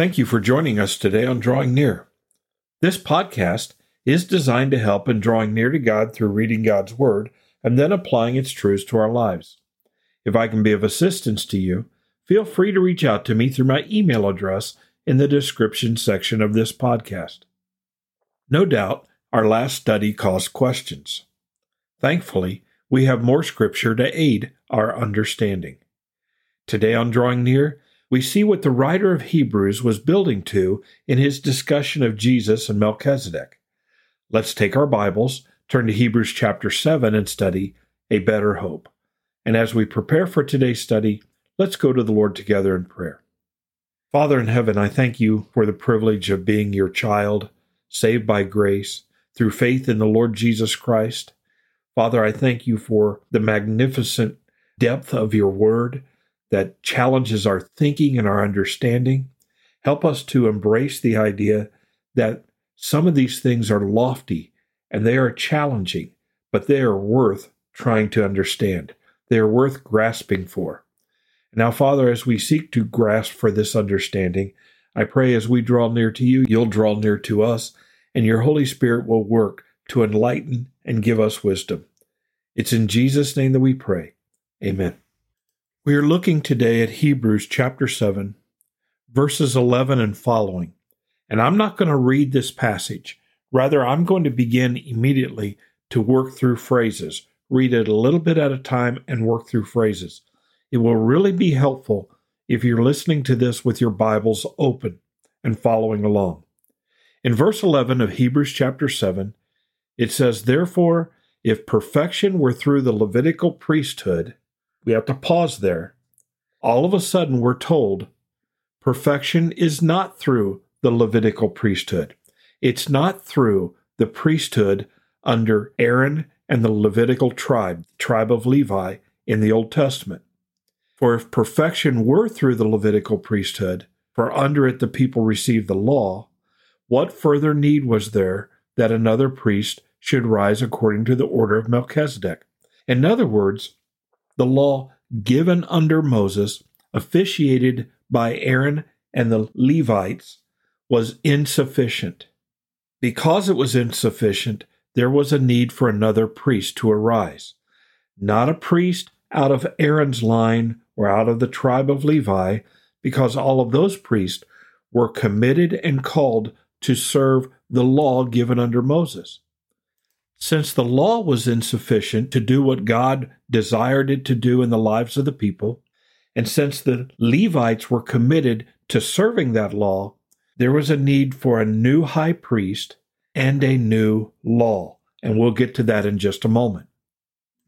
Thank you for joining us today on Drawing Near. This podcast is designed to help in drawing near to God through reading God's Word and then applying its truths to our lives. If I can be of assistance to you, feel free to reach out to me through my email address in the description section of this podcast. No doubt, our last study caused questions. Thankfully, we have more scripture to aid our understanding. Today on Drawing Near, we see what the writer of Hebrews was building to in his discussion of Jesus and Melchizedek. Let's take our Bibles, turn to Hebrews chapter 7, and study a better hope. And as we prepare for today's study, let's go to the Lord together in prayer. Father in heaven, I thank you for the privilege of being your child, saved by grace through faith in the Lord Jesus Christ. Father, I thank you for the magnificent depth of your word that challenges our thinking and our understanding. Help us to embrace the idea that some of these things are lofty and they are challenging, but they are worth trying to understand. They are worth grasping for. Now, Father, as we seek to grasp for this understanding, I pray as we draw near to you, you'll draw near to us, and your Holy Spirit will work to enlighten and give us wisdom. It's in Jesus' name that we pray. Amen. We are looking today at Hebrews chapter 7, verses 11 and following. And I'm not going to read this passage. Rather, I'm going to begin immediately to work through phrases, read it a little bit at a time, and work through phrases. It will really be helpful if you're listening to this with your Bibles open and following along. In verse 11 of Hebrews chapter 7, it says, Therefore, if perfection were through the Levitical priesthood, we have to pause there. All of a sudden, we're told perfection is not through the Levitical priesthood. It's not through the priesthood under Aaron and the Levitical tribe, the tribe of Levi, in the Old Testament. For if perfection were through the Levitical priesthood, for under it the people received the law, what further need was there that another priest should rise according to the order of Melchizedek? In other words, the law given under Moses, officiated by Aaron and the Levites, was insufficient. Because it was insufficient, there was a need for another priest to arise. Not a priest out of Aaron's line or out of the tribe of Levi, because all of those priests were committed and called to serve the law given under Moses. Since the law was insufficient to do what God desired it to do in the lives of the people, and since the Levites were committed to serving that law, there was a need for a new high priest and a new law. And we'll get to that in just a moment.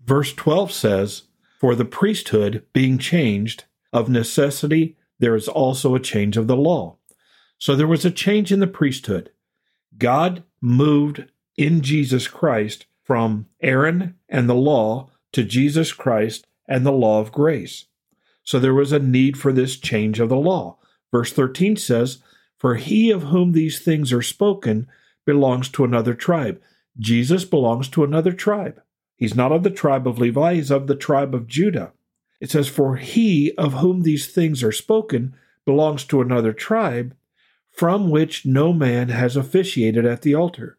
Verse 12 says, For the priesthood being changed, of necessity there is also a change of the law. So there was a change in the priesthood. God moved in Jesus Christ from Aaron and the law to Jesus Christ and the law of grace. So there was a need for this change of the law. Verse 13 says, For he of whom these things are spoken belongs to another tribe. Jesus belongs to another tribe. He's not of the tribe of Levi, he's of the tribe of Judah. It says, For he of whom these things are spoken belongs to another tribe, from which no man has officiated at the altar.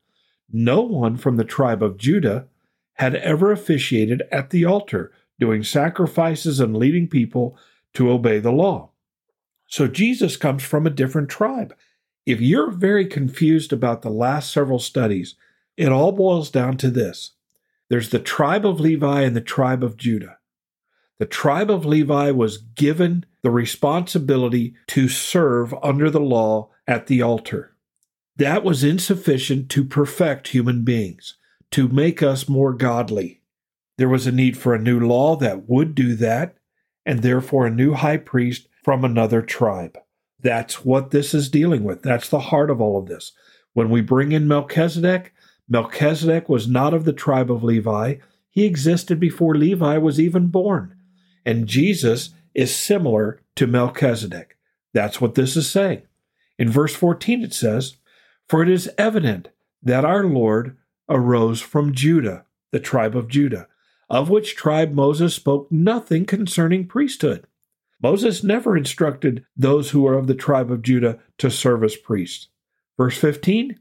No one from the tribe of Judah had ever officiated at the altar, doing sacrifices and leading people to obey the law. So Jesus comes from a different tribe. If you're very confused about the last several studies, it all boils down to this there's the tribe of Levi and the tribe of Judah. The tribe of Levi was given the responsibility to serve under the law at the altar. That was insufficient to perfect human beings, to make us more godly. There was a need for a new law that would do that, and therefore a new high priest from another tribe. That's what this is dealing with. That's the heart of all of this. When we bring in Melchizedek, Melchizedek was not of the tribe of Levi. He existed before Levi was even born. And Jesus is similar to Melchizedek. That's what this is saying. In verse 14, it says, for it is evident that our Lord arose from Judah, the tribe of Judah, of which tribe Moses spoke nothing concerning priesthood. Moses never instructed those who are of the tribe of Judah to serve as priests. Verse 15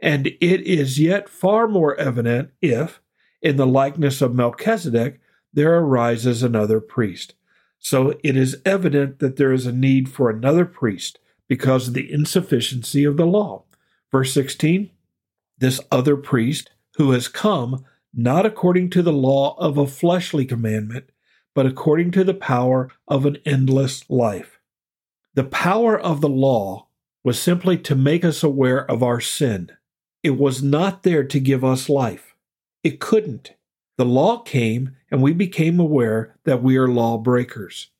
And it is yet far more evident if, in the likeness of Melchizedek, there arises another priest. So it is evident that there is a need for another priest because of the insufficiency of the law. Verse 16 This other priest who has come not according to the law of a fleshly commandment, but according to the power of an endless life. The power of the law was simply to make us aware of our sin. It was not there to give us life. It couldn't. The law came and we became aware that we are lawbreakers.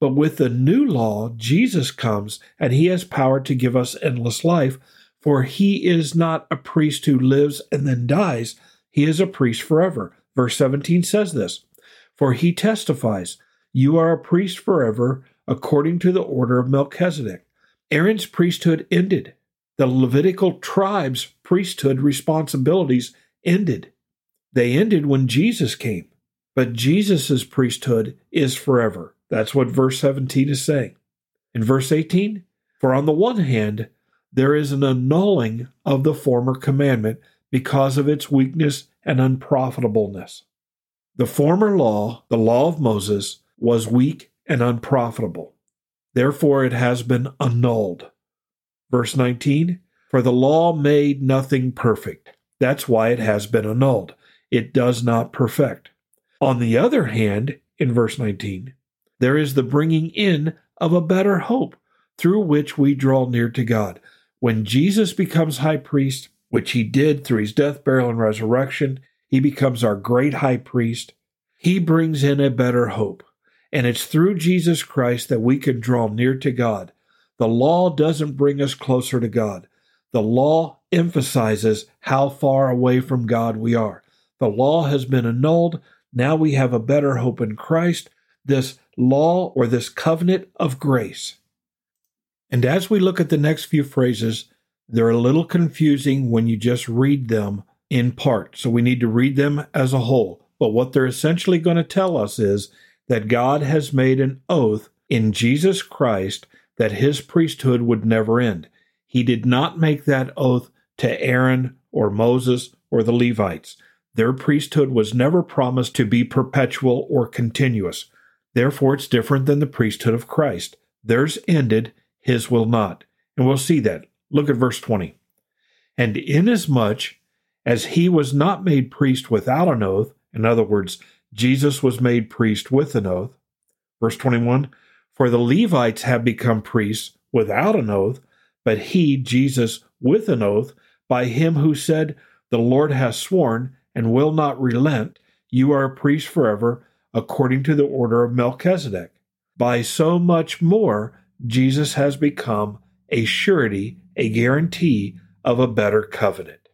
But with the new law, Jesus comes and he has power to give us endless life, for he is not a priest who lives and then dies. He is a priest forever. Verse 17 says this for he testifies, You are a priest forever, according to the order of Melchizedek. Aaron's priesthood ended. The Levitical tribes' priesthood responsibilities ended. They ended when Jesus came. But Jesus' priesthood is forever. That's what verse 17 is saying. In verse 18, for on the one hand, there is an annulling of the former commandment because of its weakness and unprofitableness. The former law, the law of Moses, was weak and unprofitable. Therefore, it has been annulled. Verse 19 For the law made nothing perfect. That's why it has been annulled. It does not perfect. On the other hand, in verse 19, there is the bringing in of a better hope through which we draw near to God. When Jesus becomes high priest, which he did through his death, burial, and resurrection, he becomes our great high priest. He brings in a better hope. And it's through Jesus Christ that we can draw near to God. The law doesn't bring us closer to God. The law emphasizes how far away from God we are. The law has been annulled. Now we have a better hope in Christ, this law or this covenant of grace. And as we look at the next few phrases, they're a little confusing when you just read them in part. So we need to read them as a whole. But what they're essentially going to tell us is that God has made an oath in Jesus Christ that his priesthood would never end. He did not make that oath to Aaron or Moses or the Levites. Their priesthood was never promised to be perpetual or continuous. Therefore, it's different than the priesthood of Christ. Theirs ended, his will not. And we'll see that. Look at verse 20. And inasmuch as he was not made priest without an oath, in other words, Jesus was made priest with an oath. Verse 21 For the Levites have become priests without an oath, but he, Jesus, with an oath, by him who said, The Lord has sworn and will not relent, you are a priest forever, according to the order of Melchizedek. By so much more, Jesus has become a surety, a guarantee of a better covenant.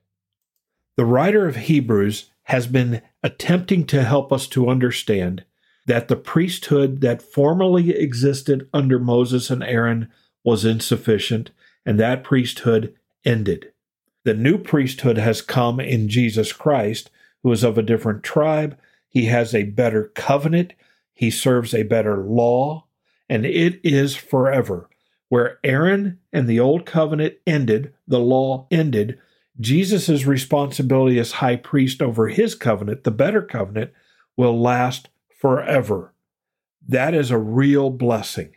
The writer of Hebrews has been attempting to help us to understand that the priesthood that formerly existed under Moses and Aaron was insufficient, and that priesthood ended. The new priesthood has come in Jesus Christ, who is of a different tribe. He has a better covenant, he serves a better law, and it is forever. Where Aaron and the old covenant ended, the law ended, Jesus' responsibility as high priest over his covenant, the better covenant, will last forever. That is a real blessing.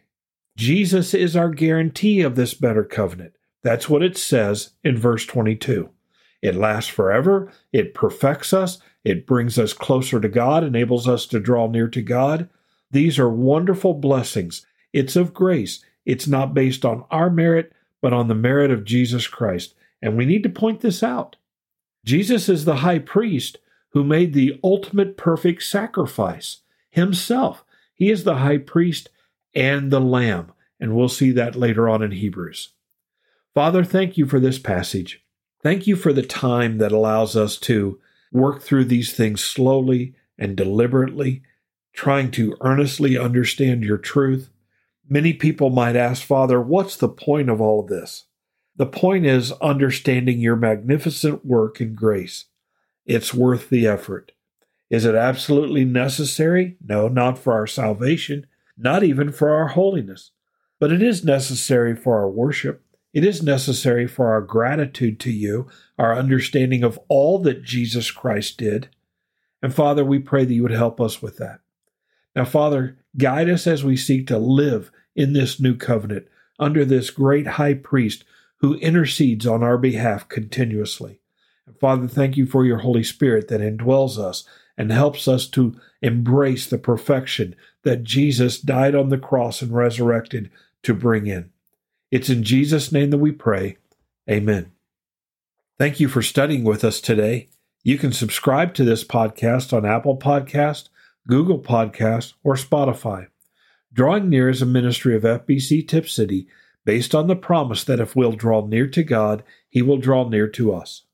Jesus is our guarantee of this better covenant. That's what it says in verse 22. It lasts forever, it perfects us, it brings us closer to God, enables us to draw near to God. These are wonderful blessings. It's of grace. It's not based on our merit, but on the merit of Jesus Christ. And we need to point this out. Jesus is the high priest who made the ultimate perfect sacrifice himself. He is the high priest and the lamb. And we'll see that later on in Hebrews. Father, thank you for this passage. Thank you for the time that allows us to work through these things slowly and deliberately, trying to earnestly understand your truth. Many people might ask, Father, what's the point of all of this? The point is understanding your magnificent work and grace. It's worth the effort. Is it absolutely necessary? No, not for our salvation. not even for our holiness. But it is necessary for our worship. It is necessary for our gratitude to you, our understanding of all that Jesus Christ did. And Father, we pray that you would help us with that. Now, Father, guide us as we seek to live in this new covenant under this great high priest who intercedes on our behalf continuously. And Father, thank you for your Holy Spirit that indwells us and helps us to embrace the perfection that Jesus died on the cross and resurrected to bring in. It's in Jesus' name that we pray. Amen. Thank you for studying with us today. You can subscribe to this podcast on Apple Podcast, Google Podcast, or Spotify. Drawing Near is a ministry of FBC Tipp City based on the promise that if we'll draw near to God, He will draw near to us.